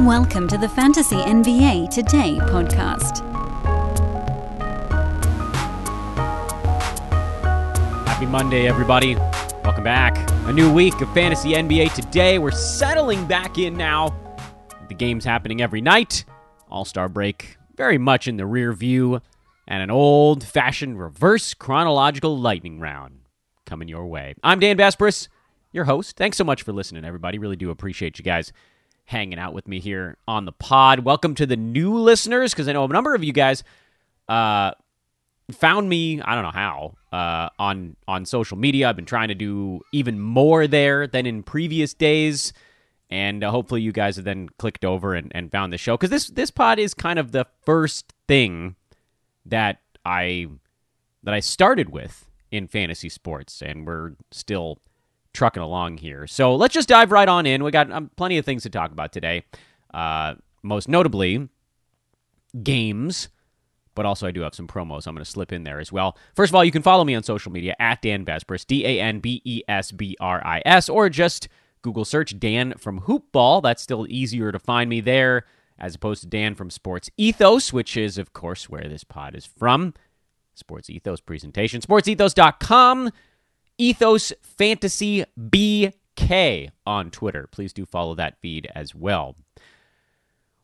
Welcome to the Fantasy NBA Today podcast. Happy Monday, everybody. Welcome back. A new week of Fantasy NBA Today. We're settling back in now. The game's happening every night. All star break very much in the rear view. And an old fashioned reverse chronological lightning round coming your way. I'm Dan Besbris, your host. Thanks so much for listening, everybody. Really do appreciate you guys hanging out with me here on the pod. Welcome to the new listeners because I know a number of you guys uh, found me. I don't know how uh, on on social media. I've been trying to do even more there than in previous days, and uh, hopefully you guys have then clicked over and, and found the show because this this pod is kind of the first thing that I that I started with in fantasy sports, and we're still trucking along here. So let's just dive right on in. We got um, plenty of things to talk about today. Uh, most notably, games, but also I do have some promos I'm going to slip in there as well. First of all, you can follow me on social media at Dan Besbris, D A N B E S B R I S, or just Google search Dan from Hoopball. That's still easier to find me there as opposed to Dan from Sports Ethos, which is, of course, where this pod is from. Sports Ethos presentation. SportsEthos.com. Ethos Fantasy BK on Twitter. Please do follow that feed as well.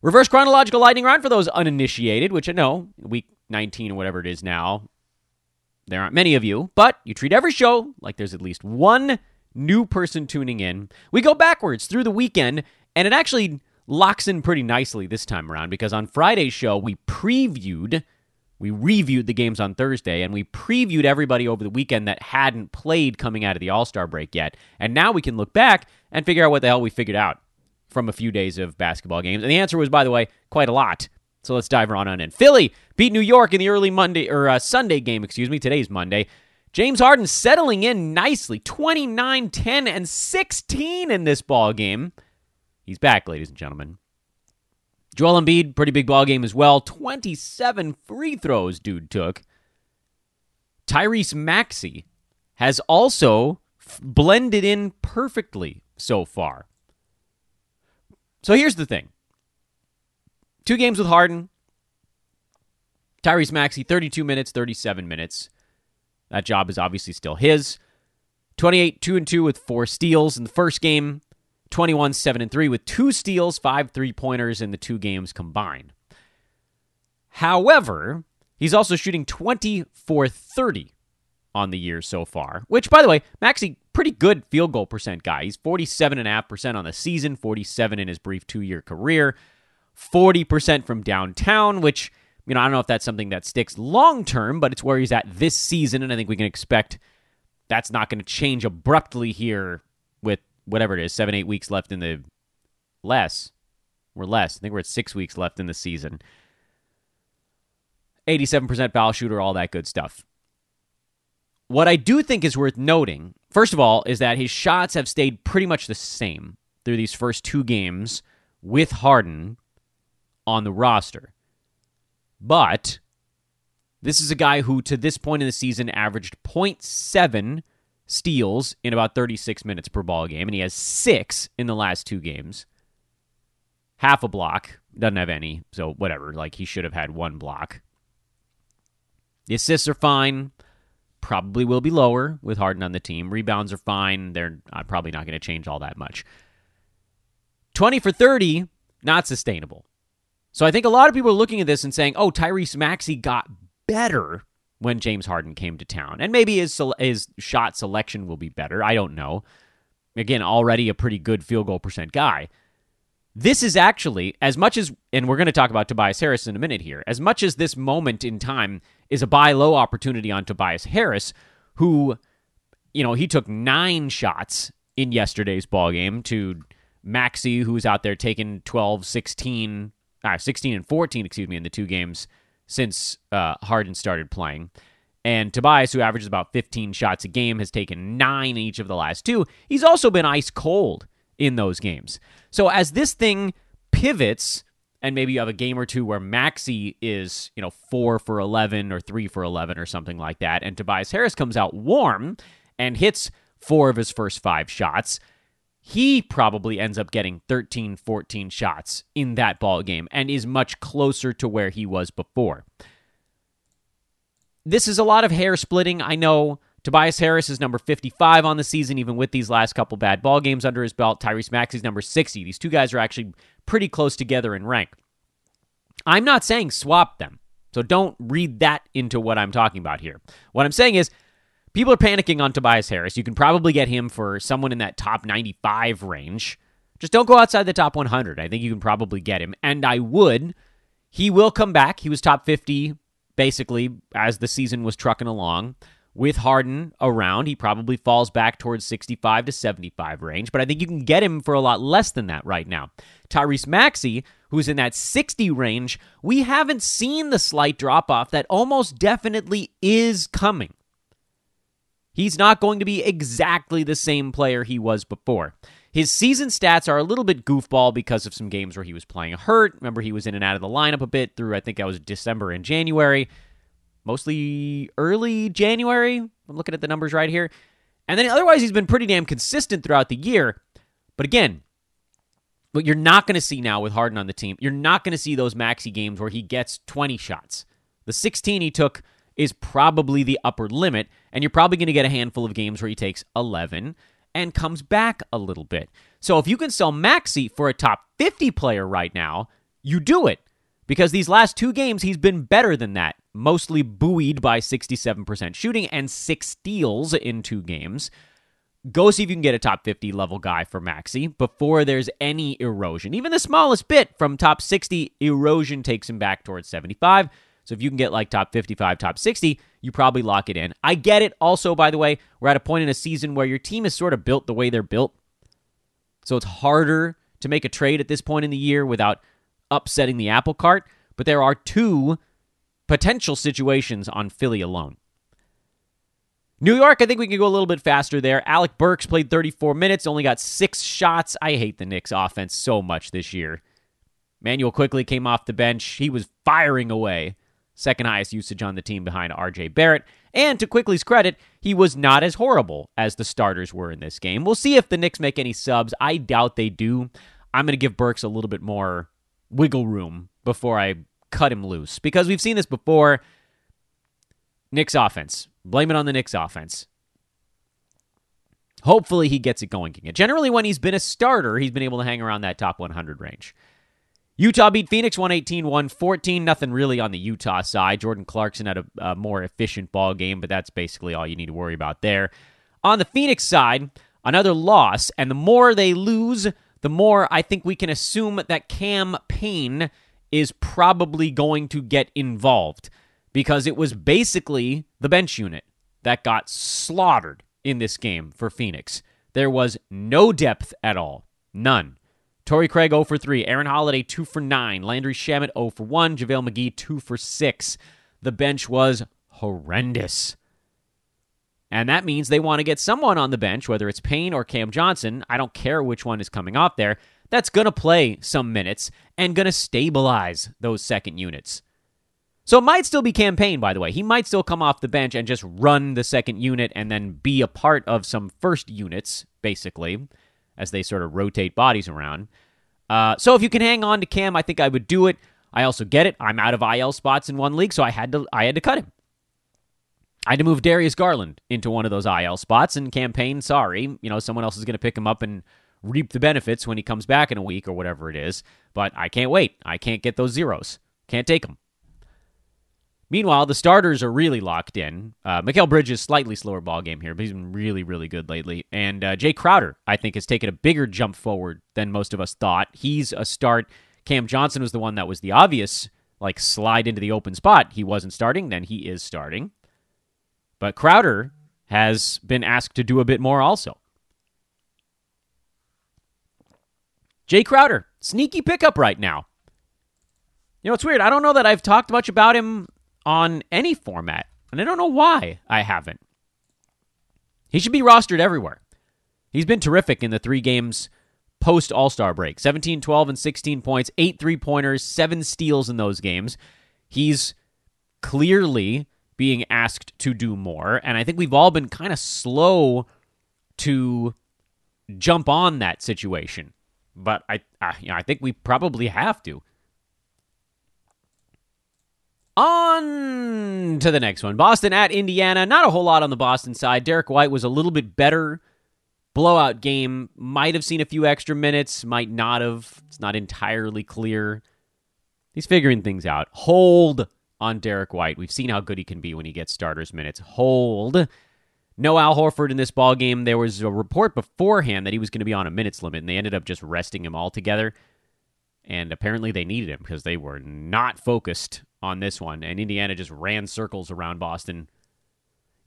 Reverse chronological lightning round for those uninitiated, which I know, week 19 or whatever it is now, there aren't many of you, but you treat every show like there's at least one new person tuning in. We go backwards through the weekend, and it actually locks in pretty nicely this time around because on Friday's show, we previewed we reviewed the games on Thursday and we previewed everybody over the weekend that hadn't played coming out of the All Star break yet. And now we can look back and figure out what the hell we figured out from a few days of basketball games. And the answer was, by the way, quite a lot. So let's dive right on in. Philly beat New York in the early Monday or uh, Sunday game, excuse me. Today's Monday. James Harden settling in nicely 29, 10, and 16 in this ball game. He's back, ladies and gentlemen. Joel Embiid, pretty big ball game as well. 27 free throws dude took. Tyrese Maxey has also f- blended in perfectly so far. So here's the thing. Two games with Harden. Tyrese Maxey 32 minutes, 37 minutes. That job is obviously still his. 28 2 and 2 with four steals in the first game. 21 7 and 3 with two steals, five three pointers in the two games combined. However, he's also shooting 24 30 on the year so far, which, by the way, Maxey, pretty good field goal percent guy. He's 47.5% on the season, 47 in his brief two year career, 40% from downtown, which, you know, I don't know if that's something that sticks long term, but it's where he's at this season, and I think we can expect that's not going to change abruptly here whatever it is, seven, eight weeks left in the less. We're less. I think we're at six weeks left in the season. 87% foul shooter, all that good stuff. What I do think is worth noting, first of all, is that his shots have stayed pretty much the same through these first two games with Harden on the roster. But this is a guy who, to this point in the season, averaged 0.7 steals in about 36 minutes per ball game, and he has six in the last two games. Half a block. Doesn't have any, so whatever. Like, he should have had one block. The assists are fine. Probably will be lower with Harden on the team. Rebounds are fine. They're uh, probably not going to change all that much. 20 for 30, not sustainable. So I think a lot of people are looking at this and saying, oh, Tyrese Maxey got better when James Harden came to town. And maybe his his shot selection will be better. I don't know. Again, already a pretty good field goal percent guy. This is actually as much as and we're going to talk about Tobias Harris in a minute here. As much as this moment in time is a buy low opportunity on Tobias Harris, who you know, he took 9 shots in yesterday's ball game to Maxey who's out there taking 12, 16, uh, 16 and 14, excuse me, in the two games since uh, Harden started playing. And Tobias, who averages about 15 shots a game, has taken nine in each of the last two. He's also been ice cold in those games. So as this thing pivots, and maybe you have a game or two where Maxey is, you know, four for 11 or three for 11 or something like that, and Tobias Harris comes out warm and hits four of his first five shots, he probably ends up getting 13, 14 shots in that ball game and is much closer to where he was before. This is a lot of hair splitting. I know Tobias Harris is number 55 on the season, even with these last couple bad ball games under his belt. Tyrese Maxey's number 60. These two guys are actually pretty close together in rank. I'm not saying swap them. So don't read that into what I'm talking about here. What I'm saying is people are panicking on Tobias Harris. You can probably get him for someone in that top 95 range. Just don't go outside the top 100. I think you can probably get him. And I would. He will come back. He was top 50 basically as the season was trucking along. With Harden around, he probably falls back towards 65 to 75 range, but I think you can get him for a lot less than that right now. Tyrese Maxey, who's in that 60 range, we haven't seen the slight drop off that almost definitely is coming. He's not going to be exactly the same player he was before. His season stats are a little bit goofball because of some games where he was playing hurt. Remember, he was in and out of the lineup a bit through, I think that was December and January, mostly early January. I'm looking at the numbers right here. And then otherwise, he's been pretty damn consistent throughout the year. But again, what you're not going to see now with Harden on the team, you're not going to see those Maxey games where he gets 20 shots. The 16 he took is probably the upper limit, and you're probably going to get a handful of games where he takes 11 and comes back a little bit. So if you can sell Maxey for a top 50 player right now, you do it. Because these last two games, he's been better than that, mostly buoyed by 67% shooting and six steals in two games. Go see if you can get a top 50 level guy for Maxey before there's any erosion. Even the smallest bit from top 60, erosion takes him back towards 75. So if you can get like top 55, top 60, you probably lock it in. I get it. Also, by the way, we're at a point in a season where your team is sort of built the way they're built. So it's harder to make a trade at this point in the year without upsetting the apple cart. But there are two potential situations on Philly alone. New York, I think we can go a little bit faster there. Alec Burks played 34 minutes, only got six shots. I hate the Knicks offense so much this year. Immanuel Quickley came off the bench. He was firing away second highest usage on the team behind RJ Barrett. And to Quickley's credit, he was not as horrible as the starters were in this game. We'll see if the Knicks make any subs. I doubt they do. I'm going to give Burks a little bit more wiggle room before I cut him loose because we've seen this before. Knicks offense. Blame it on the Knicks offense. Hopefully he gets it going again. Generally, when he's been a starter, he's been able to hang around that top 100 range. Utah beat Phoenix 118 114. Nothing really on the Utah side. Jordan Clarkson had a, a, more efficient ball game, but that's basically all you need to worry about there. On the Phoenix side, another loss, and the more they lose, the more I think we can assume that Cam Payne is probably going to get involved because it was basically the bench unit that got slaughtered in this game for Phoenix. There was no depth at all. None. Torrey Craig 0 for 3. Aaron Holiday 2 for 9. Landry Shamet 0 for 1. JaVale McGee 2 for 6. The bench was horrendous. And that means they want to get someone on the bench, whether it's Payne or Cam Johnson. I don't care which one is coming off there. That's going to play some minutes and going to stabilize those second units. So it might still be Cam Payne, by the way. He might still come off the bench and just run the second unit and then be a part of some first units, basically as they sort of rotate bodies around. Uh, so if you can hang on to Cam, I think I would do it. I also get it. I'm out of IL spots in one league, so I had to I had to cut him. I had to move Darius Garland into one of those IL spots and Cam Payne. Sorry, you know someone else is going to pick him up and reap the benefits when he comes back in a week or whatever it is. But I can't wait. I can't get those zeros. Can't take them. Meanwhile, the starters are really locked in. Uh, Mikal Bridges slightly slower ball game here, but he's been really, really good lately. And uh, Jae Crowder, I think, has taken a bigger jump forward than most of us thought. He's a start. Cam Johnson was the one that was the obvious, like slide into the open spot. He wasn't starting, then he is starting. But Crowder has been asked to do a bit more also. Jae Crowder, sneaky pickup right now. You know, it's weird. I don't know that I've talked much about him on any format, and I don't know why I haven't. He should be rostered everywhere. He's been terrific in the three games post All Star break 17, 12, and 16 points, eight three pointers, seven steals in those games. He's clearly being asked to do more, and I think we've all been kind of slow to jump on that situation. But I, I, you know, I think we probably have to. On to the next one. Boston at Indiana. Not a whole lot on the Boston side. Derrick White was a little bit better. Blowout game. Might have seen a few extra minutes. Might not have. It's not entirely clear. He's figuring things out. Hold on Derrick White. We've seen how good he can be when he gets starters minutes. Hold. No Al Horford in this ball game. There was a report beforehand that he was going to be on a minutes limit, and they ended up just resting him altogether. And apparently they needed him because they were not focused on this one, and Indiana just ran circles around Boston.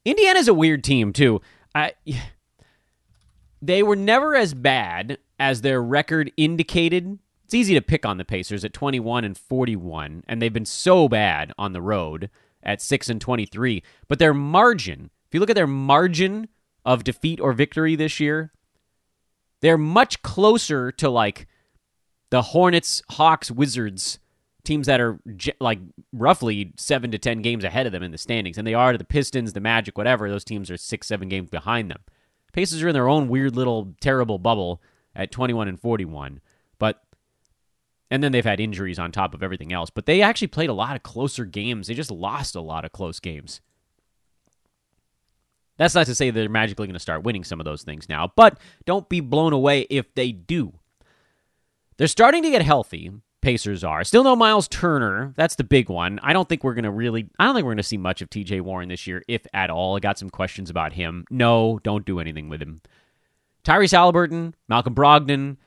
Indiana's a weird team too. I, they were never as bad as their record indicated. It's easy to pick on the Pacers at 21 and 41, and they've been so bad on the road at 6 and 23. But their margin, if you look at their margin of defeat or victory this year, they're much closer to like the Hornets, Hawks, Wizards teams that are like roughly seven to ten games ahead of them in the standings, and they are to the Pistons, the Magic, whatever. Those teams are six, seven games behind them. Pacers are in their own weird little terrible bubble at 21 and 41, but and then they've had injuries on top of everything else. But they actually played a lot of closer games. They just lost a lot of close games. That's not to say they're magically going to start winning some of those things now, but don't be blown away if they do. They're starting to get healthy. Pacers are. Still no Miles Turner. That's the big one. I don't think we're going to really, I don't think we're going to see much of TJ Warren this year, if at all. I got some questions about him. No, don't do anything with him. Tyrese Halliburton, Malcolm Brogdon.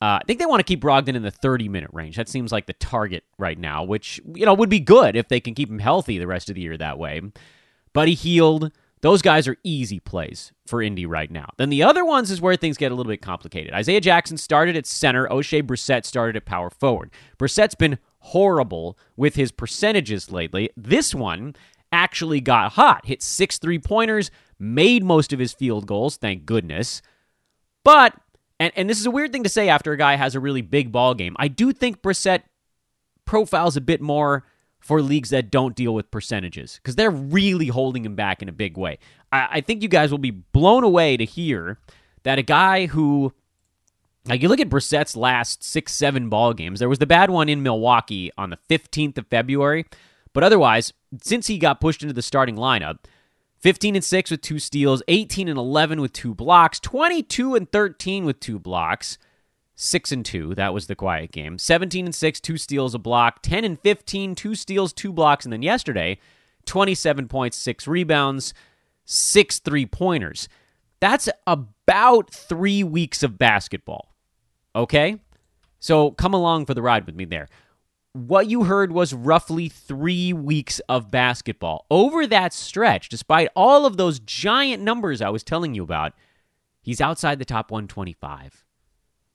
Uh, I think they want to keep Brogdon in the 30 minute range. That seems like the target right now, which, you know, would be good if they can keep him healthy the rest of the year that way. Buddy Hield. Those guys are easy plays for Indy right now. Then the other ones is where things get a little bit complicated. Isaiah Jackson started at center. Oshae Brissett started at power forward. Brissett's been horrible with his percentages lately. This one actually got hot. Hit six three pointers, made most of his field goals, thank goodness. But, and, and this is a weird thing to say after a guy has a really big ball game. I do think Brissett profiles a bit more for leagues that don't deal with percentages because they're really holding him back in a big way. I, I, think you guys will be blown away to hear that a guy who, like, you look at Brissett's last six, seven ball games. There was the bad one in Milwaukee on the 15th of February, but otherwise, since he got pushed into the starting lineup, 15 and 6 with two steals, 18 and 11 with two blocks, 22 and 13 with two blocks. 6 and 2. That was the quiet game. 17 and 6, two steals, a block. 10 and 15, two steals, two blocks. And then yesterday, 27 points, six rebounds, six three pointers. That's about three weeks of basketball. Okay? So come along for the ride with me there. What you heard was roughly three weeks of basketball. Over that stretch, despite all of those giant numbers I was telling you about, he's outside the top 125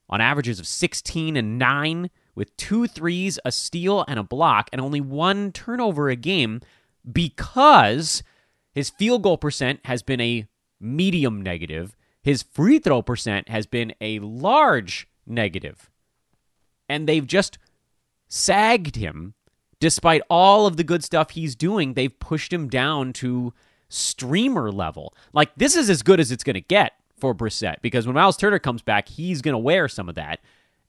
on averages of 16 and 9 with two threes, a steal, and a block, and only one turnover a game because his field goal percent has been a medium negative. His free throw percent has been a large negative. And they've just sagged him despite all of the good stuff he's doing. They've pushed him down to streamer level. Like, this is as good as it's going to get for Brissett because when Miles Turner comes back, he's going to wear some of that.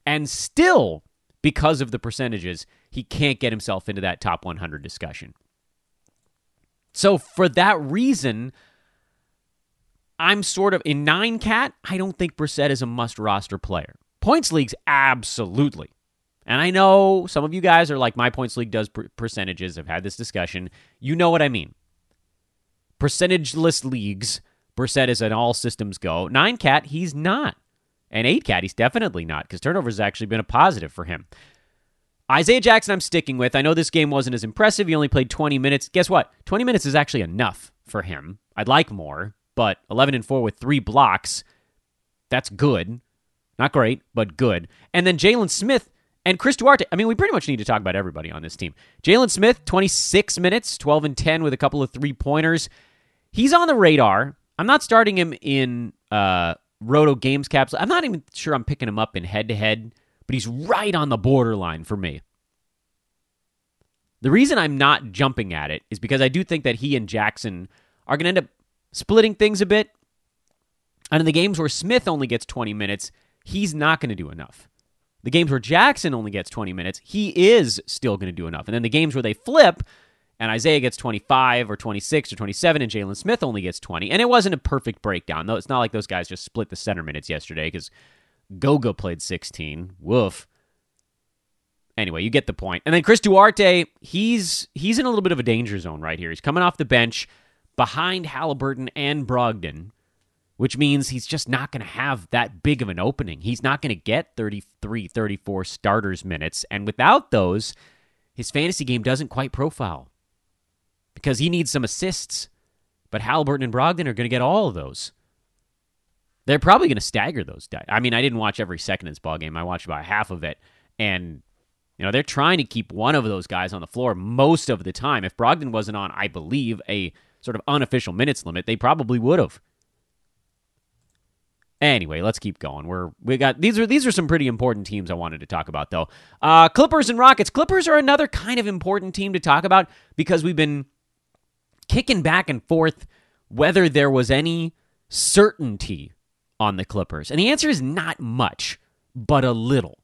And still, because of the percentages, he can't get himself into that top 100 discussion. So, for that reason, I'm sort of in nine cat. I don't think Brissett is a must roster player. Points leagues, absolutely. And I know some of you guys are like, my points league does percentages. I've had this discussion. You know what I mean. Percentageless leagues Brissett is an all systems go. Nine cat, he's not. And eight cat, he's definitely not because turnovers has actually been a positive for him. Isaiah Jackson, I'm sticking with. I know this game wasn't as impressive. He only played 20 minutes. Guess what? 20 minutes is actually enough for him. I'd like more, but 11 and 4 with three blocks, that's good. Not great, but good. And then Jalen Smith and Chris Duarte. I mean, we pretty much need to talk about everybody on this team. Jalen Smith, 26 minutes, 12 and 10 with a couple of three pointers. He's on the radar. I'm not starting him in uh, Roto Games Capsule. I'm not even sure I'm picking him up in head to head, but he's right on the borderline for me. The reason I'm not jumping at it is because I do think that he and Jackson are going to end up splitting things a bit. And in the games where Smith only gets 20 minutes, he's not going to do enough. The games where Jackson only gets 20 minutes, he is still going to do enough. And then the games where they flip and Isaiah gets 25 or 26 or 27 and Jalen Smith only gets 20. And it wasn't a perfect breakdown, though. It's not like those guys just split the center minutes yesterday because Goga played 16. Woof. Anyway, you get the point. And then Chris Duarte, he's he's in a little bit of a danger zone right here. He's coming off the bench behind Halliburton and Brogdon, which means he's just not going to have that big of an opening. He's not going to get 33, 34 starters minutes. And without those, his fantasy game doesn't quite profile because he needs some assists. But Halliburton and Brogdon are going to get all of those. They're probably going to stagger those. I mean, I didn't watch every second of this ball game. I watched about half of it, and you know they're trying to keep one of those guys on the floor most of the time. If Brogdon wasn't on, I believe a sort of unofficial minutes limit, they probably would have. Anyway, let's keep going. We're we got these are these are some pretty important teams I wanted to talk about though. Uh, Clippers and Rockets. Clippers are another kind of important team to talk about because we've been kicking back and forth whether there was any certainty on the Clippers. And the answer is not much, but a little.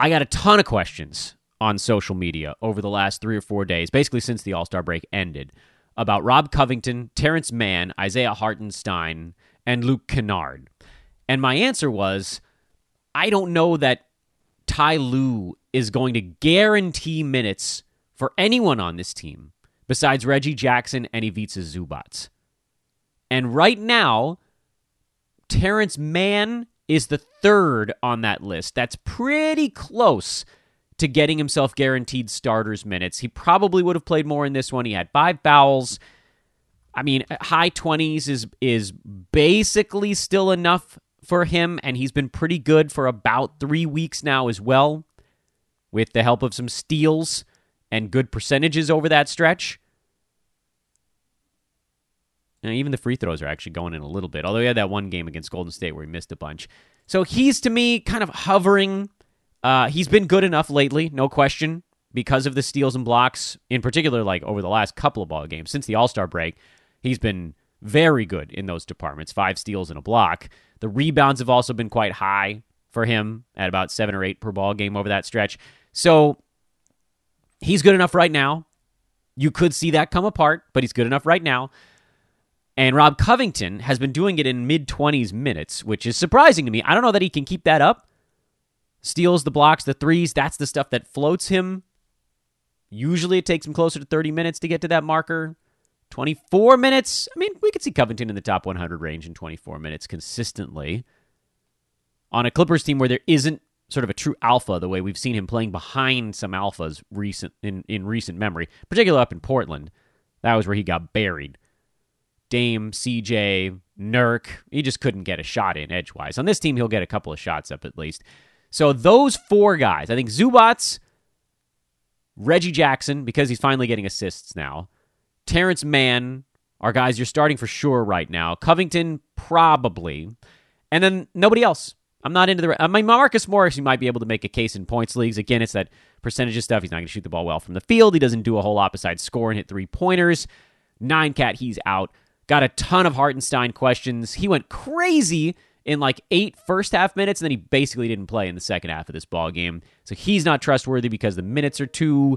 I got a ton of questions on social media over the last 3 or 4 days, basically since the All-Star break ended about Rob Covington, Terance Mann, Isaiah Hartenstein, and Luke Kennard. And my answer was I don't know that Ty Lue is going to guarantee minutes for anyone on this team besides Reggie Jackson and Ivica Zubac. And right now, Terance Mann is the third on that list. That's pretty close to getting himself guaranteed starters minutes. He probably would have played more in this one. He had five fouls. I mean, high 20s is is basically still enough for him and he's been pretty good for about 3 weeks now as well with the help of some steals and good percentages over that stretch. And even the free throws are actually going in a little bit. Although he had that one game against Golden State where he missed a bunch. So he's to me kind of hovering uh, he's been good enough lately, no question, because of the steals and blocks, in particular, like over the last couple of ball games since the All Star break. He's been very good in those departments five steals and a block. The rebounds have also been quite high for him at about seven or eight per ball game over that stretch. So he's good enough right now. You could see that come apart, but he's good enough right now. And Rob Covington has been doing it in mid 20s minutes, which is surprising to me. I don't know that he can keep that up steals, the blocks, the threes. That's the stuff that floats him. Usually it takes him closer to 30 minutes to get to that marker. 24 minutes. I mean, we could see Covington in the top 100 range in 24 minutes consistently. On a Clippers team where there isn't sort of a true alpha, the way we've seen him playing behind some alphas recent in, in recent memory, particularly up in Portland. That was where he got buried. Dame, CJ, Nurk, he just couldn't get a shot in edgewise. On this team, he'll get a couple of shots up at least. So those four guys, I think Zubac, Reggie Jackson, because he's finally getting assists now, Terance Mann are guys you're starting for sure right now. Covington, probably. And then nobody else. I'm not into the. I mean, Marcus Morris, you might be able to make a case in points leagues. Again, it's that percentage of stuff. He's not going to shoot the ball well from the field. He doesn't do a whole lot besides score and hit three pointers. Nine cat, he's out. Got a ton of Hartenstein questions. He went crazy in like eight first half minutes, and then he basically didn't play in the second half of this ball game. So he's not trustworthy because the minutes are too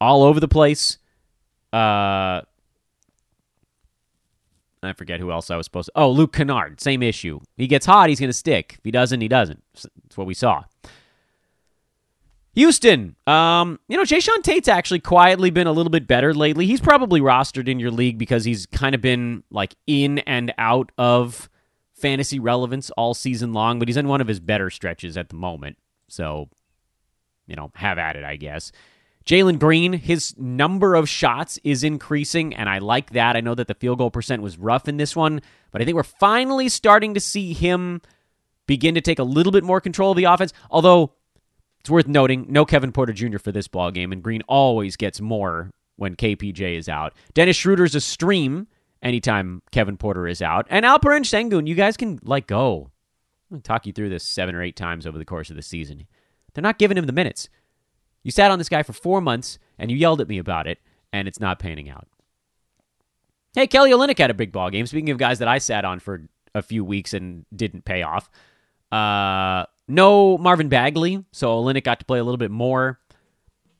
all over the place. Uh, I forget who else I was supposed to. Oh, Luke Kennard, same issue. He gets hot, he's going to stick. If he doesn't, he doesn't. That's what we saw. Houston, um, you know, Jae'Sean Tate's actually quietly been a little bit better lately. He's probably rostered in your league because he's kind of been like in and out of fantasy relevance all season long, but he's in one of his better stretches at the moment. So, you know, have at it, I guess. Jalen Green, his number of shots is increasing, and I like that. I know that the field goal percent was rough in this one, but I think we're finally starting to see him begin to take a little bit more control of the offense. Although it's worth noting, no Kevin Porter Jr. for this ball game, and Green always gets more when KPJ is out. Dennis Schroeder's a stream anytime Kevin Porter is out. And Alperen Sengun, you guys can let go. I'm going to talk you through this seven or eight times over the course of the season. They're not giving him the minutes. You sat on this guy for four months and you yelled at me about it, and it's not panning out. Hey, Kelly Olynyk had a big ball game. Speaking of guys that I sat on for a few weeks and didn't pay off. Uh, no Marvin Bagley, so Olynyk got to play a little bit more.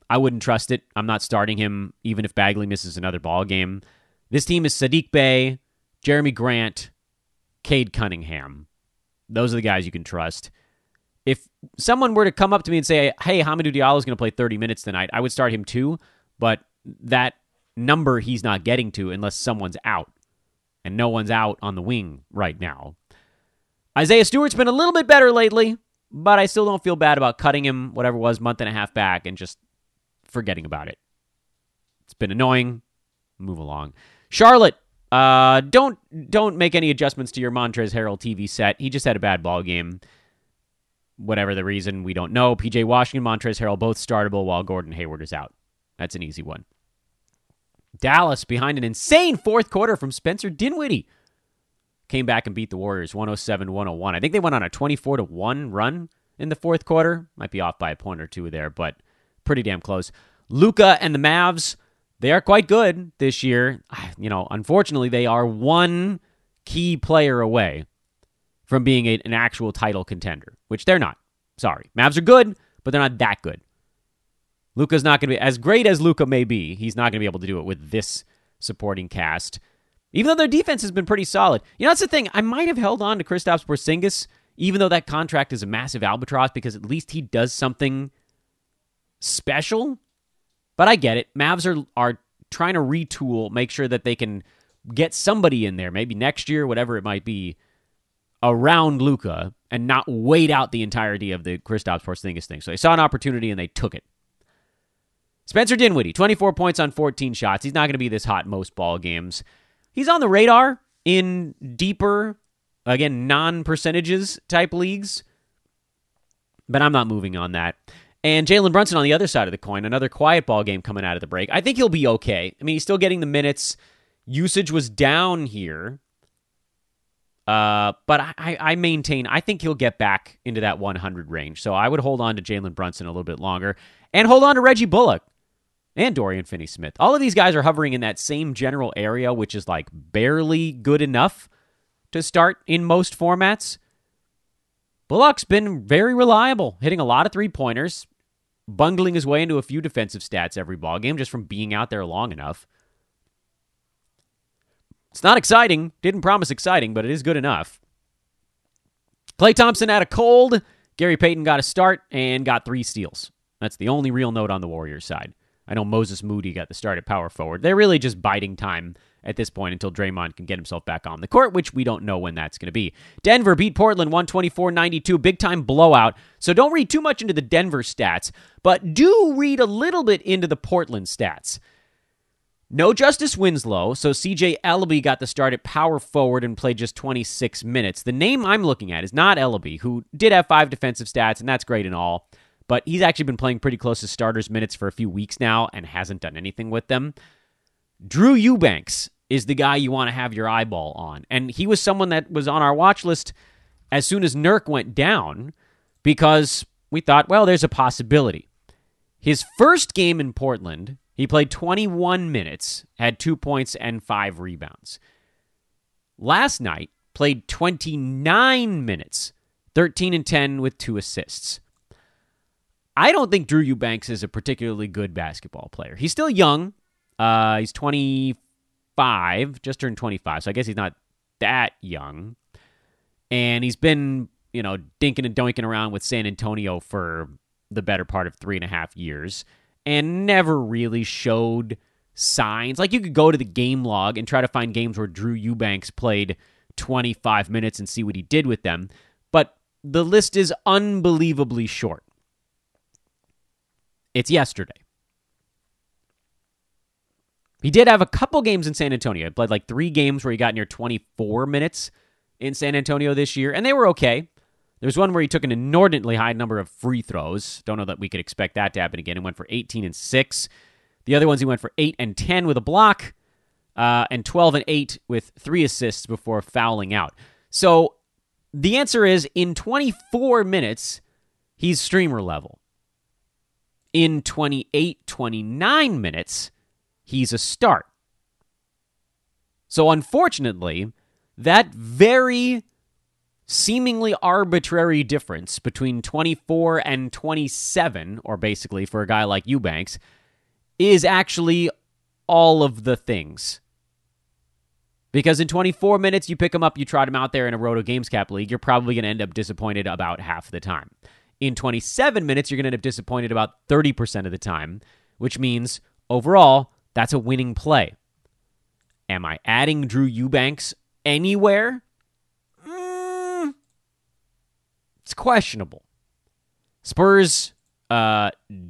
I wouldn't trust it. I'm not starting him even if Bagley misses another ball game. This team is Saddiq Bey, Jerami Grant, Cade Cunningham. Those are the guys you can trust. If someone were to come up to me and say, "Hey, Hamidou Diallo is going to play 30 minutes tonight," I would start him too. But that number he's not getting to unless someone's out, and no one's out on the wing right now. Isaiah Stewart's been a little bit better lately, but I still don't feel bad about cutting him, whatever was, month and a half back, and just forgetting about it. It's been annoying. Move along. Charlotte, uh, don't don't make any adjustments to your Montrezl Harrell TV set. He just had a bad ball game. Whatever the reason, we don't know. PJ Washington, Montrezl Harrell, both startable while Gordon Hayward is out. That's an easy one. Dallas behind an insane fourth quarter from Spencer Dinwiddie. Came back and beat the Warriors 107 101. I think they went on a 24 to 1 run in the fourth quarter. Might be off by a point or two there, but pretty damn close. Luka and the Mavs, they are quite good this year. Ah, you know, unfortunately, they are one key player away from being a, an actual title contender, which they're not. Sorry. Mavs are good, but they're not that good. Luka's not going to be as great as Luka may be. He's not going to be able to do it with this supporting cast, even though their defense has been pretty solid. You know, that's the thing. I might have held on to Kristaps Porzingis, even though that contract is a massive albatross, because at least he does something special. But I get it. Mavs are are trying to retool, make sure that they can get somebody in there, maybe next year, whatever it might be, around Luka and not wait out the entirety of the Kristaps Porzingis thing. So they saw an opportunity and they took it. Spencer Dinwiddie, 24 points on 14 shots. He's not going to be this hot most ball games. He's on the radar in deeper, again, non percentages type leagues, but I'm not moving on that. And Jalen Brunson on the other side of the coin, another quiet ball game coming out of the break. I think he'll be okay. I mean, he's still getting the minutes. Usage was down here. Uh, but I, I maintain I think he'll get back into that 100 range. So I would hold on to Jalen Brunson a little bit longer and hold on to Reggie Bullock and Dorian Finney Smith. All of these guys are hovering in that same general area, which is like barely good enough to start in most formats. Bullock's been very reliable, hitting a lot of three pointers, bungling his way into a few defensive stats every ball game just from being out there long enough. It's not exciting, didn't promise exciting, but it is good enough. Klay Thompson had a cold. Gary Payton got a start and got three steals. That's the only real note on the Warriors side. I know Moses Moody got the start at power forward. They're really just biding time at this point until Draymond can get himself back on the court, which we don't know when that's going to be. Denver beat Portland 124 92, big time blowout. So don't read too much into the Denver stats, but do read a little bit into the Portland stats. No Justice Winslow, so CJ Elleby got the start at power forward and played just 26 minutes. The name I'm looking at is not Elleby, who did have five defensive stats, and that's great and all but he's actually been playing pretty close to starters minutes for a few weeks now and hasn't done anything with them. Drew Eubanks is the guy you want to have your eyeball on. And he was someone that was on our watch list as soon as Nurk went down because we thought, well, there's a possibility. His first game in Portland, he played 21 minutes, had two points and five rebounds. Last night, played 29 minutes, 13 and 10 with two assists. I don't think Drew Eubanks is a particularly good basketball player. He's still young. Uh, he's 25, just turned 25, so I guess he's not that young. And he's been, you know, dinking and doinking around with San Antonio for the better part of three and a half years and never really showed signs. Like you could go to the game log and try to find games where Drew Eubanks played 25 minutes and see what he did with them. But the list is unbelievably short. It's yesterday. He did have a couple games in San Antonio. He played like three games where he got near 24 minutes in San Antonio this year, and they were okay. There was one where he took an inordinately high number of free throws. Don't know that we could expect that to happen again. And went for 18 and 6. The other ones he went for 8 and 10 with a block, uh, and 12 and 8 with three assists before fouling out. So the answer is in 24 minutes, he's streamer level in 28 29 minutes, he's a start. So, unfortunately, that very seemingly arbitrary difference between 24 and 27, or basically for a guy like Eubanks, is actually all of the things. Because in 24 minutes, you pick him up, you trot him out there in a Roto Games Cap League, you're probably going to end up disappointed about half the time. In 27 minutes, you're going to end up disappointed about 30% of the time, which means overall, that's a winning play. Am I adding Drew Eubanks anywhere? It's questionable. Spurs uh,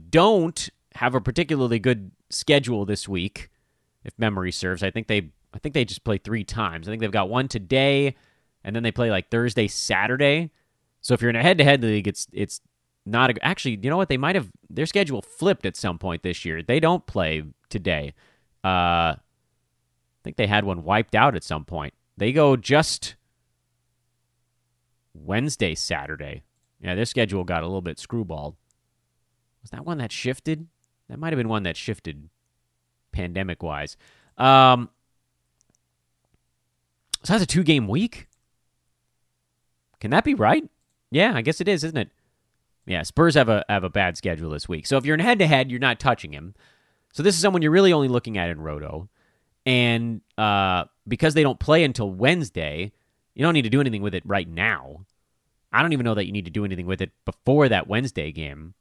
don't have a particularly good schedule this week, if memory serves. I think they I think they just play three times. I think they've got one today, and then they play like Thursday, Saturday. So if you're in a head-to-head league, it's it's not a, actually. You know what? They might have their schedule flipped at some point this year. They don't play today. Uh, I think they had one wiped out at some point. They go just Wednesday, Saturday. Yeah, their schedule got a little bit screwballed. Was that one that shifted? That might have been one that shifted pandemic wise. Um, so that's a two game week? Can that be right? Yeah, I guess it is, isn't it? Yeah, Spurs have a have a bad schedule this week. So if you're in head to head, you're not touching him. So this is someone you're really only looking at in Roto. And uh, because they don't play until Wednesday, you don't need to do anything with it right now. I don't even know that you need to do anything with it before that Wednesday game.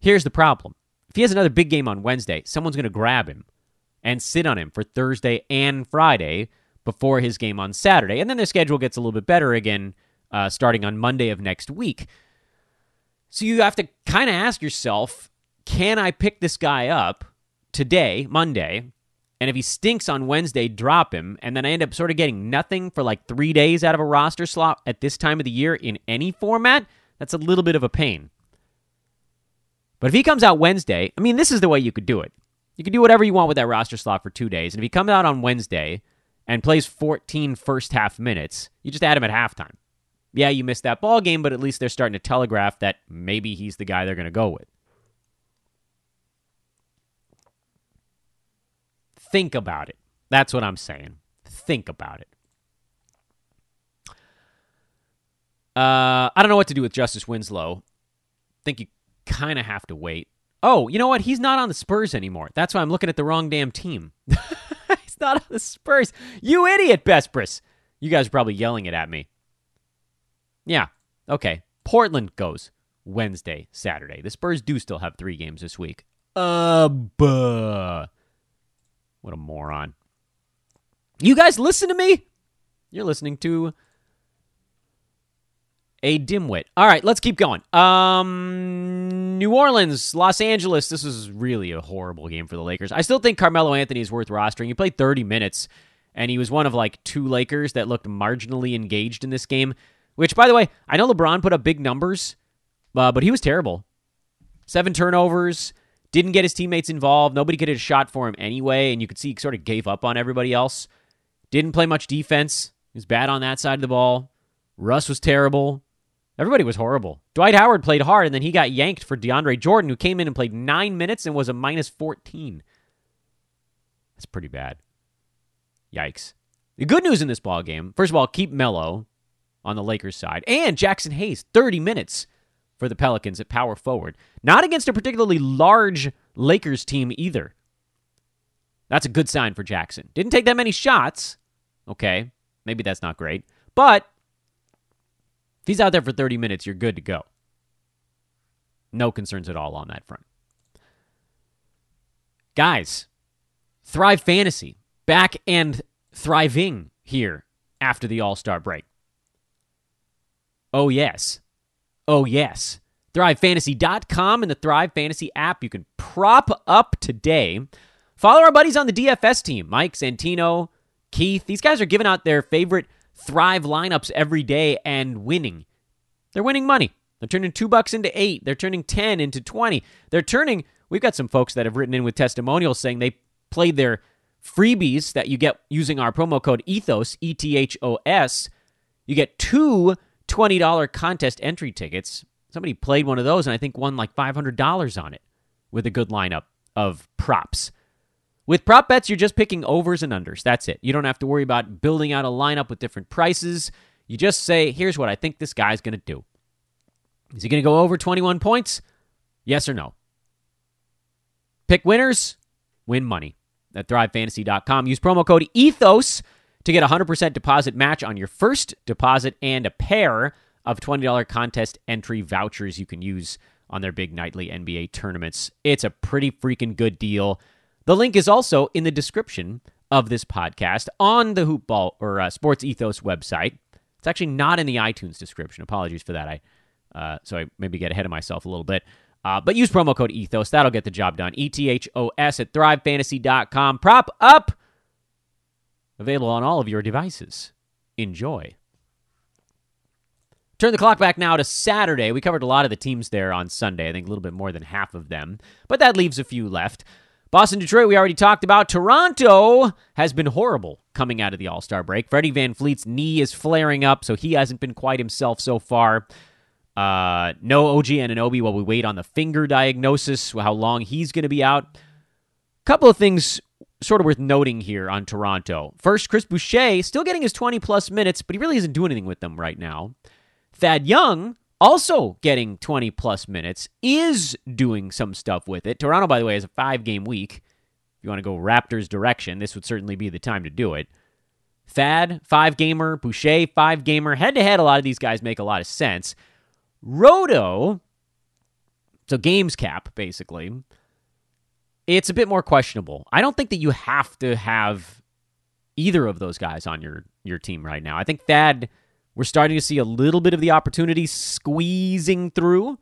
Here's the problem. If he has another big game on Wednesday, someone's going to grab him and sit on him for Thursday and Friday before his game on Saturday. And then their schedule gets a little bit better again uh, starting on Monday of next week. So you have to kind of ask yourself can I pick this guy up today, Monday? And if he stinks on Wednesday, drop him. And then I end up sort of getting nothing for like three days out of a roster slot at this time of the year in any format. That's a little bit of a pain. But if he comes out Wednesday, I mean, this is the way you could do it. You can do whatever you want with that roster slot for two days. And if he comes out on Wednesday and plays 14 first half minutes, you just add him at halftime. Yeah, you missed that ball game, but at least they're starting to telegraph that maybe he's the guy they're going to go with. Think about it. That's what I'm saying. Think about it. Uh, I don't know what to do with Justice Winslow. Think you kind of have to wait. Oh, you know what? He's not on the Spurs anymore. That's why I'm looking at the wrong damn team. He's not on the Spurs. You idiot, Besbris. You guys are probably yelling it at me. Yeah. Okay. Portland goes Wednesday, Saturday. The Spurs do still have three games this week. Uh, buh. What a moron. You guys listen to me? You're listening to a dimwit. All right, let's keep going. Um, New Orleans, Los Angeles. This is really a horrible game for the Lakers. I still think Carmelo Anthony is worth rostering. He played 30 minutes, and he was one of like two Lakers that looked marginally engaged in this game. Which, by the way, I know LeBron put up big numbers, uh, but he was terrible. Seven turnovers, didn't get his teammates involved. Nobody could hit a shot for him anyway, and you could see he sort of gave up on everybody else. Didn't play much defense. He was bad on that side of the ball. Russ was terrible. Everybody was horrible. Dwight Howard played hard, and then he got yanked for DeAndre Jordan, who came in and played nine minutes and was a minus 14. That's pretty bad. Yikes. The good news in this ball game, first of all, keep Melo on the Lakers side, and Jaxson Hayes, 30 minutes for the Pelicans at power forward. Not against a particularly large Lakers team either. That's a good sign for Jaxson. Didn't take that many shots. Okay, maybe that's not great. But if he's out there for 30 minutes, you're good to go. No concerns at all on that front. Guys, Thrive Fantasy back and thriving here after the All Star break. Oh, yes. Oh, yes. ThriveFantasy.com and the Thrive Fantasy app you can prop up today. Follow our buddies on the DFS team Mike, Santino, Keith. These guys are giving out their favorite Thrive lineups every day and winning. They're winning money. They're turning two bucks into eight. They're turning 10 into 20. They're turning, we've got some folks that have written in with testimonials saying they played their freebies that you get using our promo code ETHOS, E T H O S. You get two $20 contest entry tickets. Somebody played one of those and I think won like $500 on it with a good lineup of props. With prop bets, you're just picking overs and unders. That's it. You don't have to worry about building out a lineup with different prices. You just say, here's what I think this guy's going to do. Is he going to go over 21 points? Yes or no? Pick winners, win money at thrivefantasy.com. Use promo code ETHOS to get a 100% deposit match on your first deposit and a pair of $20 contest entry vouchers you can use on their big nightly NBA tournaments. It's a pretty freaking good deal. The link is also in the description of this podcast on the Hoopball or uh, Sports Ethos website. It's actually not in the iTunes description. Apologies for that. I uh, so I maybe get ahead of myself a little bit. Uh, but use promo code ETHOS. That'll get the job done. ETHOS at thrivefantasy.com. Prop up. Available on all of your devices. Enjoy. Turn the clock back now to Saturday. We covered a lot of the teams there on Sunday. I think a little bit more than half of them. But that leaves a few left. Boston, Detroit, we already talked about. Toronto has been horrible coming out of the All Star break. Freddie VanVleet's knee is flaring up, so he hasn't been quite himself so far. Uh, no OG Anunoby while we wait on the finger diagnosis, how long he's going to be out. Couple of things sort of worth noting here on Toronto. First, Chris Boucher still getting his 20 plus minutes, but he really isn't doing anything with them right now. Thad Young also getting 20 plus minutes is doing some stuff with it. Toronto, by the way, has a five game week. If you want to go Raptors direction, this would certainly be the time to do it. Thad, five gamer. Boucher, five gamer. Head to head, a lot of these guys make a lot of sense. Roto, so games cap, basically, it's a bit more questionable. I don't think that you have to have either of those guys on your, your team right now. I think Thad, we're starting to see a little bit of the opportunity squeezing through.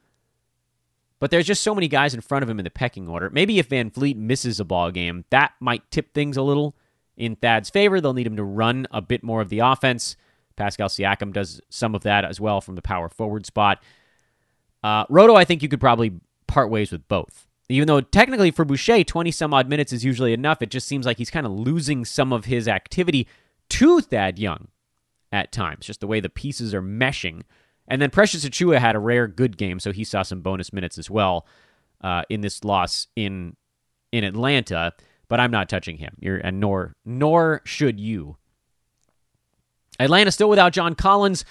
But there's just so many guys in front of him in the pecking order. Maybe if VanVleet misses a ball game, that might tip things a little in Thad's favor. They'll need him to run a bit more of the offense. Pascal Siakam does some of that as well from the power forward spot. Uh, Roto, I think you could probably part ways with both. Even though technically for Boucher, 20 some odd minutes is usually enough, it just seems like he's kind of losing some of his activity to Thad Young at times, just the way the pieces are meshing. And then Precious Achiuwa had a rare good game, so he saw some bonus minutes as well uh, in this loss in in Atlanta. But I'm not touching him, You're, and nor nor should you. Atlanta still without John Collins.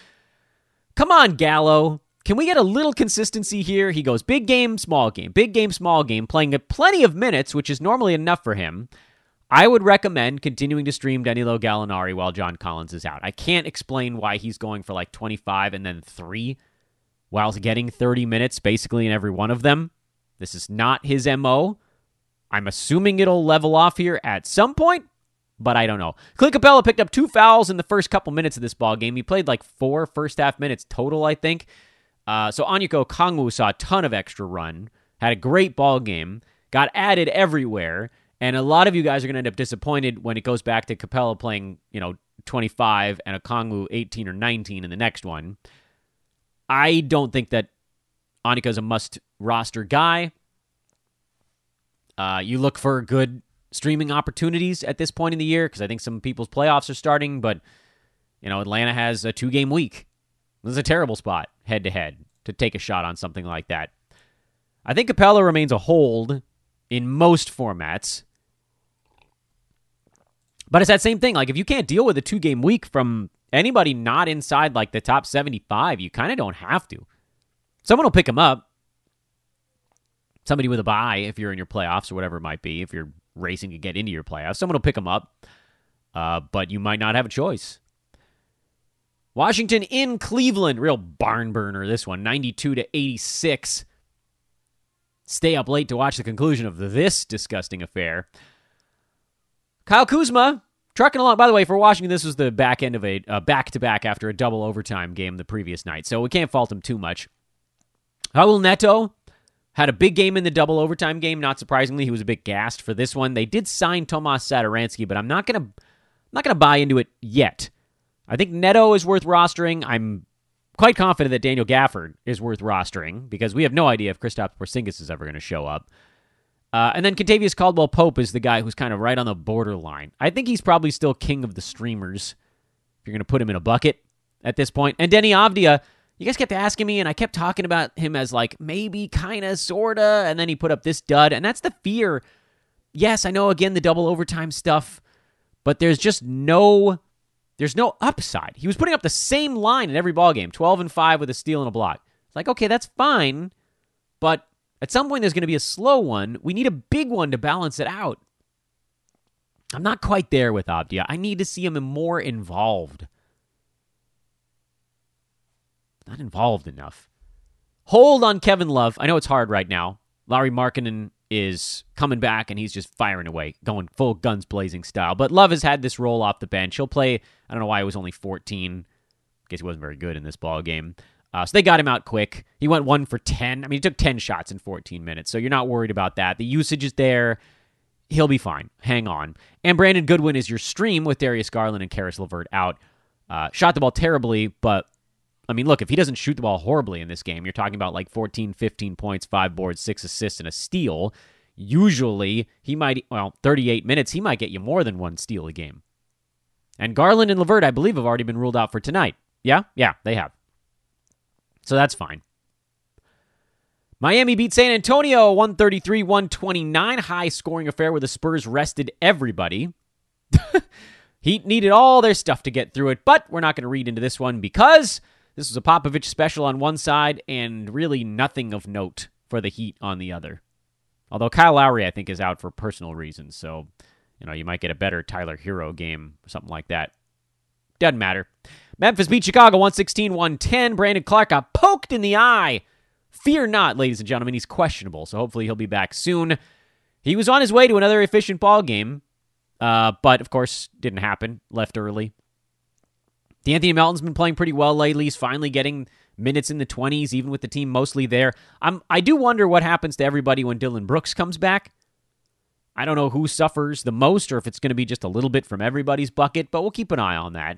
Come on, Gallo. Can we get a little consistency here? He goes big game, small game, big game, small game, playing plenty of minutes, which is normally enough for him. I would recommend continuing to stream Danilo Gallinari while John Collins is out. I can't explain why he's going for like 25 and then 3 while getting 30 minutes basically in every one of them. This is not his MO. I'm assuming it'll level off here at some point, but I don't know. Clint Capela picked up two fouls in the first couple minutes of this ball game. He played like four first half minutes total, I think. Uh, so Onyeka Okongwu saw a ton of extra run, had a great ball game, got added everywhere, and a lot of you guys are going to end up disappointed when it goes back to Capela playing, you know, 25 and Okongwu 18 or 19 in the next one. I don't think that is a must roster guy. Uh, you look for good streaming opportunities at this point in the year because I think some people's playoffs are starting, but you know, Atlanta has a two game week. This is a terrible spot head to head to take a shot on something like that. I think Capela remains a hold in most formats. But it's that same thing. Like, if you can't deal with a two game week from anybody not inside like the top 75, you kind of don't have to. Someone will pick him up. Somebody with a buy if you're in your playoffs or whatever it might be. If you're racing to get into your playoffs. Someone will pick them up, uh, but you might not have a choice. Washington in Cleveland, real barn burner. This one, 92 to 86. Stay up late to watch the conclusion of this disgusting affair. Kyle Kuzma trucking along. By the way, for Washington, this was the back end of a back to back after a double overtime game the previous night, so we can't fault him too much. Raul Neto had a big game in the double overtime game. Not surprisingly, he was a bit gassed for this one. They did sign Tomas Satoransky, but I'm not gonna I'm not gonna buy into it yet. I think Neto is worth rostering. I'm quite confident that Daniel Gafford is worth rostering because we have no idea if Kristaps Porzingis is ever going to show up. Uh, and then Kentavious Caldwell Pope is the guy who's kind of right on the borderline. I think he's probably still king of the streamers if you're going to put him in a bucket at this point. And Denny Avdija you guys kept asking me, and I kept talking about him as like maybe, kind of, sorta, and then he put up this dud, and that's the fear yes, I know again the double overtime stuff, but there's just no there's no upside. He was putting up the same line in every ball game, 12 and 5 with a steal and a block. It's like, okay, that's fine, but at some point there's going to be a slow one. We need a big one to balance it out. I'm not quite there with Avdija. I need to see him more involved. Not involved enough. Hold on Kevin Love. I know it's hard right now. Lauri Markkanen is coming back and he's just firing away, going full guns blazing style. But Love has had this role off the bench. He'll play. I don't know why he was only 14. I guess he wasn't very good in this ball game. Uh, so they got him out quick. He went one for 10. I mean, he took 10 shots in 14 minutes. So you're not worried about that. The usage is there. He'll be fine. Hang on. And Brandon Goodwin is your stream with Darius Garland and Caris LeVert out. Uh, shot the ball terribly, but I mean, look, if he doesn't shoot the ball horribly in this game, you're talking about like 14, 15 points, five boards, six assists, and a steal. Usually, he might, well, 38 minutes, he might get you more than one steal a game. And Garland and LeVert, I believe, have already been ruled out for tonight. Yeah? Yeah, they have. So that's fine. Miami beat San Antonio 133 129. High scoring affair where the Spurs rested everybody. Heat needed all their stuff to get through it, but we're not going to read into this one because this was a Popovich special on one side and really nothing of note for the Heat on the other. Although Kyle Lowry, I think, is out for personal reasons, so you know you might get a better Tyler Herro game or something like that. Doesn't matter. Memphis beat Chicago 116 110. Brandon Clarke got poked in the eye. Fear not, ladies and gentlemen, he's questionable, so hopefully he'll be back soon. He was on his way to another efficient ball game, uh, but of course didn't happen. Left early. Anthony Melton's been playing pretty well lately. He's finally getting minutes in the 20s, even with the team mostly there. I'm, I do wonder what happens to everybody when Dillon Brooks comes back. I don't know who suffers the most or if it's going to be just a little bit from everybody's bucket, but we'll keep an eye on that.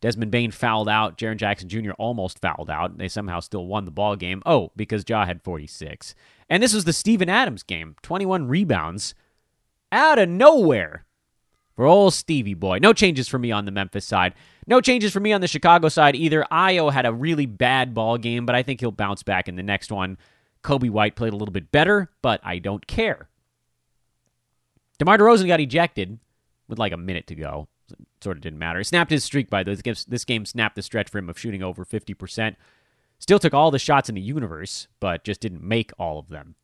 Desmond Bane fouled out. Jaren Jackson Jr. almost fouled out. They somehow still won the ball game. Oh, because Ja had 46. And this was the Steven Adams game 21 rebounds out of nowhere for old Stevie boy. No changes for me on the Memphis side. No changes for me on the Chicago side either. Ayo had a really bad ball game, but I think he'll bounce back in the next one. Coby White played a little bit better, but I don't care. DeMar DeRozan got ejected with like a minute to go. Sort of didn't matter. Snapped his streak by this. This game snapped the stretch for him of shooting over 50%. Still took all the shots in the universe, but just didn't make all of them.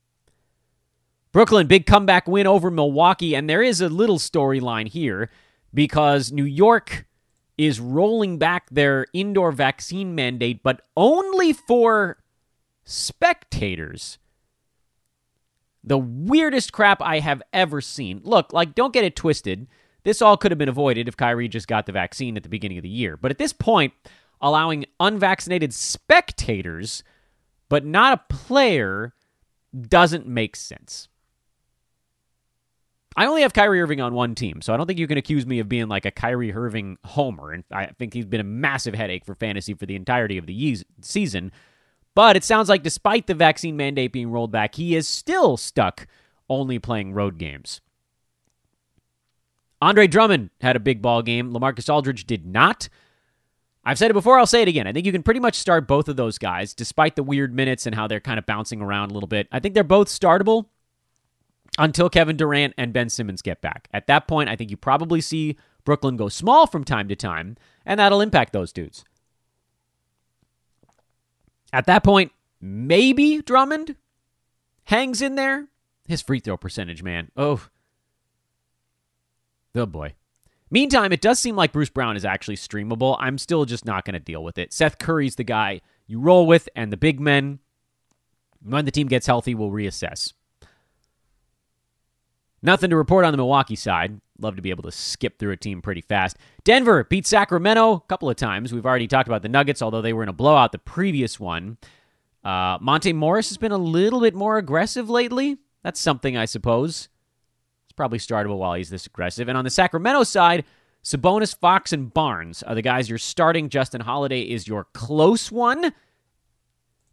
Brooklyn, big comeback win over Milwaukee, and there is a little storyline here because New York is rolling back their indoor vaccine mandate, but only for spectators. The weirdest crap I have ever seen. Look, like, don't get it twisted. This all could have been avoided if Kyrie just got the vaccine at the beginning of the year. But at this point, allowing unvaccinated spectators, but not a player, doesn't make sense. I only have Kyrie Irving on one team, so I don't think you can accuse me of being like a Kyrie Irving homer. And I think he's been a massive headache for fantasy for the entirety of the ye- season. But it sounds like despite the vaccine mandate being rolled back, he is still stuck only playing road games. Andre Drummond had a big ball game. LaMarcus Aldridge did not. I've said it before, I'll say it again. I think you can pretty much start both of those guys, despite the weird minutes and how they're kind of bouncing around a little bit. I think they're both startable until Kevin Durant and Ben Simmons get back. At that point, I think you probably see Brooklyn go small from time to time, and that'll impact those dudes. At that point, maybe Drummond hangs in there. His free throw percentage, man. Oh. Oh boy. Meantime, it does seem like Bruce Brown is actually streamable. I'm still just not going to deal with it. Seth Curry's the guy you roll with, and the big men, when the team gets healthy, we'll reassess. Nothing to report on the Milwaukee side. Love to be able to skip through a team pretty fast. Denver beat Sacramento a couple of times. We've already talked about the Nuggets, although they were in a blowout the previous one. Uh, Monte Morris has been a little bit more aggressive lately. That's something, I suppose. It's probably startable while he's this aggressive. And on the Sacramento side, Sabonis, Fox, and Barnes are the guys you're starting. Justin Holiday is your close one.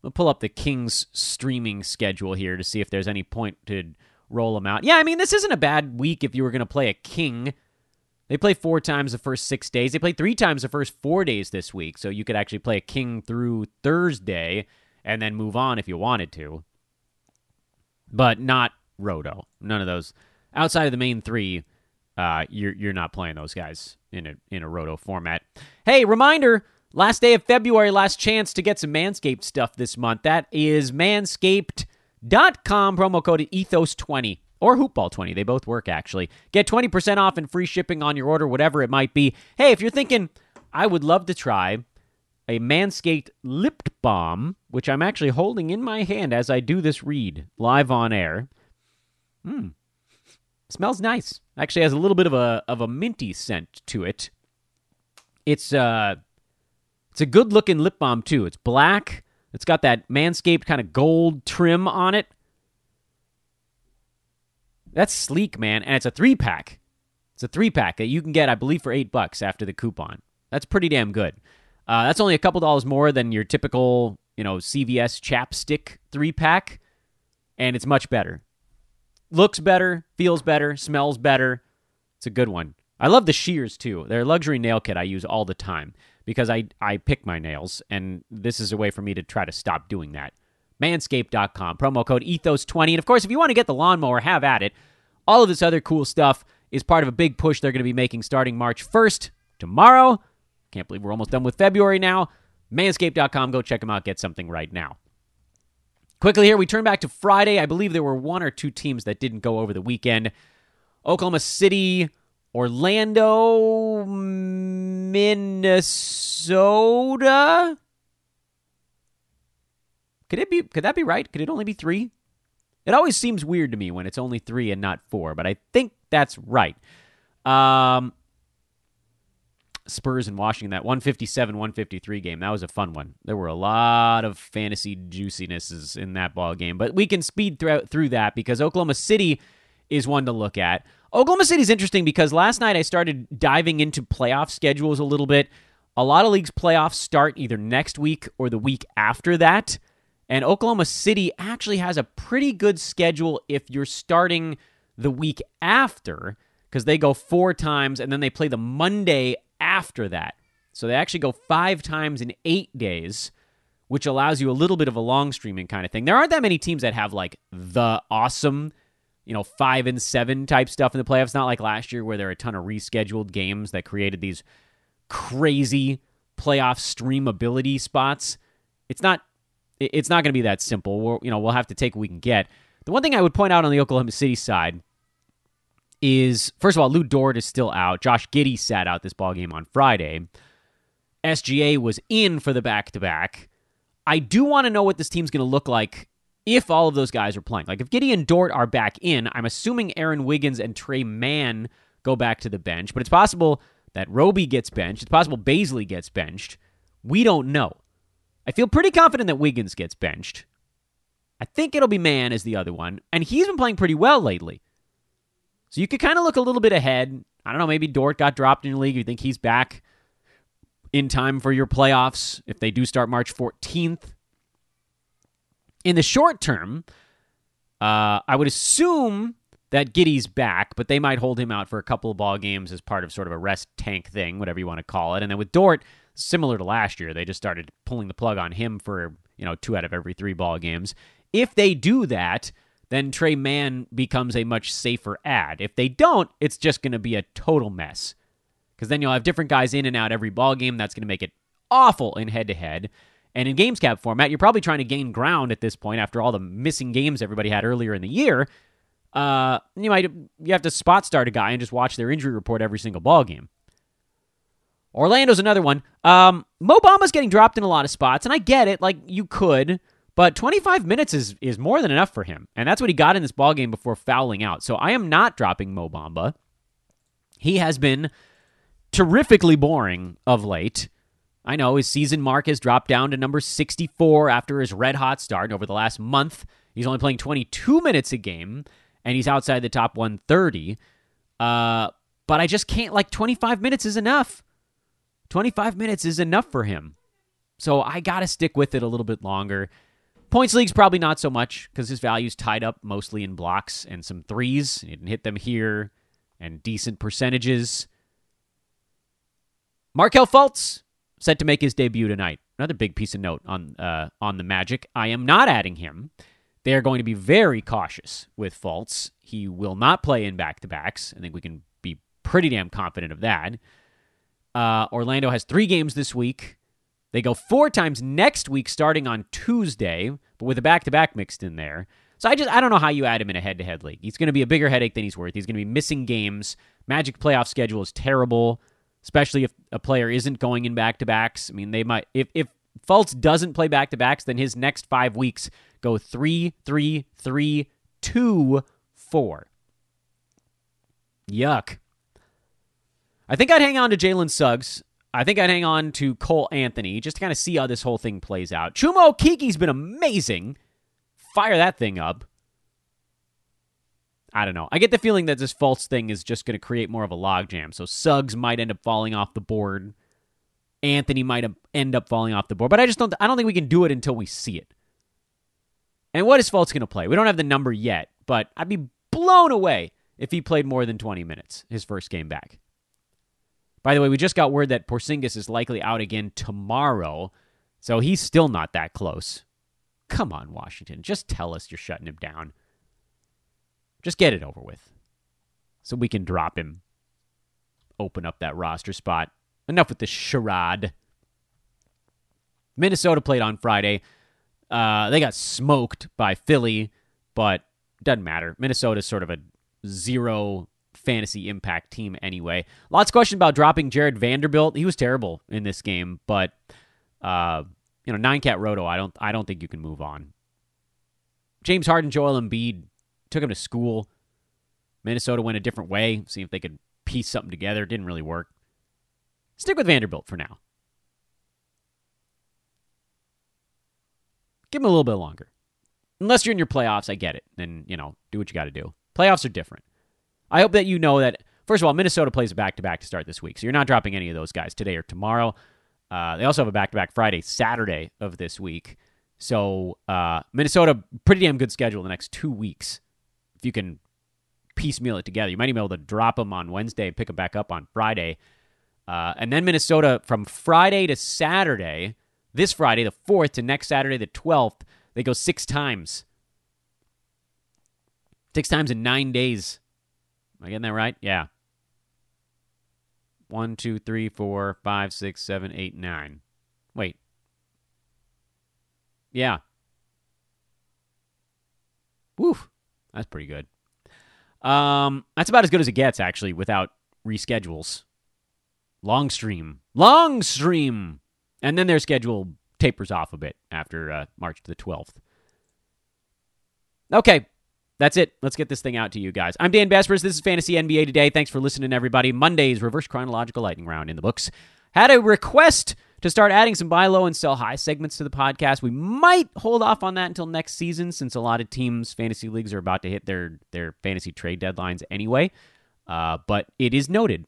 We'll pull up the Kings streaming schedule here to see if there's any point to roll them out. Yeah, I mean, this isn't a bad week if you were going to play a king. They play four times the first six days. They play three times the first four days this week. So you could actually play a king through Thursday and then move on if you wanted to. But not Roto. None of those outside of the main three, uh, you're you're not playing those guys in a in a roto format. Hey, reminder: last day of February, last chance to get some Manscaped stuff this month. That is Manscaped.com promo code Ethos20 or Hoopball20. They both work actually. Get 20% off and free shipping on your order, whatever it might be. Hey, if you're thinking I would love to try a Manscaped lip balm, which I'm actually holding in my hand as I do this read live on air. Hmm. Smells nice. Actually has a little bit of a of a minty scent to it. It's uh it's a good looking lip balm too. It's black. It's got that manscaped kind of gold trim on it. That's sleek, man, and it's a 3 pack. It's a 3 pack that you can get I believe for 8 bucks after the coupon. That's pretty damn good. Uh, that's only a couple dollars more than your typical, you know, CVS chapstick 3 pack and it's much better looks better, feels better, smells better. It's a good one. I love the shears too. They're a luxury nail kit I use all the time because I, I pick my nails, and this is a way for me to try to stop doing that. Manscaped.com, promo code Ethos20. And of course, if you want to get the lawnmower, have at it. All of this other cool stuff is part of a big push they're going to be making starting March 1st, tomorrow. Can't believe we're almost done with February now. Manscaped.com, go check them out, get something right now. Quickly here, we turn back to Friday. I believe there were one or two teams that didn't go over the weekend. Oklahoma City, Orlando, Minnesota. Could it be could that be right? Could it only be 3? It always seems weird to me when it's only 3 and not 4, but I think that's right. Um Spurs and Washington, that 157 153 game. That was a fun one. There were a lot of fantasy juicinesses in that ball game, but we can speed through, through that because Oklahoma City is one to look at. Oklahoma City is interesting because last night I started diving into playoff schedules a little bit. A lot of leagues' playoffs start either next week or the week after that. And Oklahoma City actually has a pretty good schedule if you're starting the week after because they go four times and then they play the Monday after that. So they actually go five times in eight days, which allows you a little bit of a long streaming kind of thing. There aren't that many teams that have like the awesome, you know, five and seven type stuff in the playoffs. Not like last year where there are a ton of rescheduled games that created these crazy playoff streamability spots. It's not. It's not going to be that simple. We're, you know, we'll have to take what we can get. The one thing I would point out on the Oklahoma City side is first of all, Lu Dort is still out. Josh Giddey sat out this ball game on Friday. SGA was in for the back to back. I do want to know what this team's going to look like if all of those guys are playing. Like if Giddey and Dort are back in, I'm assuming Aaron Wiggins and Tre Mann go back to the bench, but it's possible that Roby gets benched. It's possible Bazley gets benched. We don't know. I feel pretty confident that Wiggins gets benched. I think it'll be Mann as the other one, and he's been playing pretty well lately. So you could kind of look a little bit ahead. I don't know, maybe Dort got dropped in your league. You think he's back in time for your playoffs if they do start March 14th. In the short term, uh, I would assume that Giddey's back, but they might hold him out for a couple of ball games as part of sort of a rest tank thing, whatever you want to call it. And then with Dort, similar to last year, they just started pulling the plug on him for you know two out of every three ball games. If they do that, then Tre Mann becomes a much safer ad. If they don't, it's just going to be a total mess. Because then you'll have different guys in and out every ball game. That's going to make it awful in head to head. And in games cap format, you're probably trying to gain ground at this point after all the missing games everybody had earlier in the year. Uh, you might you have to spot start a guy and just watch their injury report every single ball game. Orlando's another one. Um, Mo Bamba's getting dropped in a lot of spots, and I get it. Like you could, but 25 minutes is is more than enough for him, and that's what he got in this ball game before fouling out. So I am not dropping Mo Bamba. He has been terrifically boring of late. I know his season mark has dropped down to number 64 after his red hot start over the last month. He's only playing 22 minutes a game, and he's outside the top 130. Uh, but I just can't, like, 25 minutes is enough. 25 minutes is enough for him. So I got to stick with it a little bit longer. Points leagues probably not so much because his value's tied up mostly in blocks and some threes. He didn't hit them here and decent percentages. Markelle Fultz set to make his debut tonight. Another big piece of note on uh, on the Magic. I am not adding him. they are going to be very cautious with Fultz. He will not play in back to backs. I think we can be pretty damn confident of that. Uh, Orlando has three games this week. They go four times next week, starting on Tuesday, but with a back to back mixed in there. So I just I don't know how you add him in a head to head league. He's going to be a bigger headache than he's worth. He's going to be missing games. Magic playoff schedule is terrible, especially if a player isn't going in back to backs. I mean, they might if if Fultz doesn't play back to backs, then his next five weeks go three, three, three, two, four. Yuck. I think I'd hang on to Jalen Suggs. I think I'd hang on to Cole Anthony just to kind of see how this whole thing plays out. Chuma Okeke's been amazing. Fire that thing up. I don't know. I get the feeling that this Fultz thing is just going to create more of a logjam. So Suggs might end up falling off the board. Anthony might end up falling off the board, but I just don't. I don't think we can do it until we see it. And what is Fultz going to play? We don't have the number yet, but I'd be blown away if he played more than 20 minutes his first game back. By the way, we just got word that Porzingis is likely out again tomorrow, so he's still not that close. Come on, Washington. Just tell us you're shutting him down. Just get it over with so we can drop him, open up that roster spot. Enough with this charade. Minnesota played on Friday. Uh, they got smoked by Philly, but doesn't matter. Minnesota's sort of a zero fantasy impact team anyway. Lots of questions about dropping Jared Vanderbilt. He was terrible in this game, but uh, you know, nine cat roto. I don't. I don't think you can move on. James Harden, Joel Embiid took him to school. Minnesota went a different way, see if they could piece something together. Didn't really work. Stick with Vanderbilt for now. Give him a little bit longer. Unless you're in your playoffs, I get it. Then, you know, do what you got to do. Playoffs are different. I hope that you know that, first of all, Minnesota plays a back to back to start this week. So you're not dropping any of those guys today or tomorrow. Uh, they also have a back to back Friday, Saturday of this week. So uh, Minnesota, pretty damn good schedule the next two weeks. You can piecemeal it together, you might even be able to drop them on Wednesday and pick them back up on Friday. Uh, and then Minnesota from Friday to Saturday, this Friday, the 4th, to next Saturday, the 12th, they go six times. Six times in nine days. Am I getting that right? Yeah. One, two, three, four, five, six, seven, eight, nine. Wait. Yeah. Woof. That's pretty good. Um, that's about as good as it gets, actually, without reschedules. Long stream. Long stream. And then their schedule tapers off a bit after uh, March the 12th. Okay, that's it. Let's get this thing out to you guys. I'm Dan Besbris. This is Fantasy NBA Today. Thanks for listening, everybody. Monday's reverse chronological lightning round in the books. Had a request to start adding some buy low and sell high segments to the podcast. We might hold off on that until next season since a lot of teams, fantasy leagues, are about to hit their, their fantasy trade deadlines anyway. Uh, but it is noted.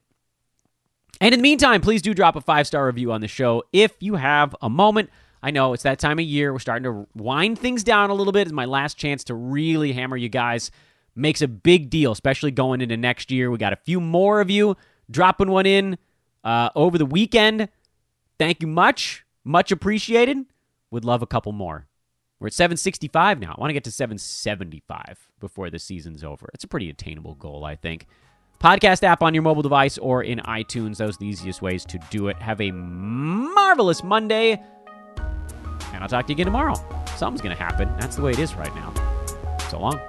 And in the meantime, please do drop a five star review on the show if you have a moment. I know it's that time of year. We're starting to wind things down a little bit. It's my last chance to really hammer you guys. Makes a big deal, especially going into next year. We got a few more of you dropping one in uh, over the weekend. Thank you much. Much appreciated. Would love a couple more. We're at 765 now. I want to get to 775 before the season's over. It's a pretty attainable goal, I think. Podcast app on your mobile device or in iTunes. Those are the easiest ways to do it. Have a marvelous Monday. And I'll talk to you again tomorrow. Something's going to happen. That's the way it is right now. So long.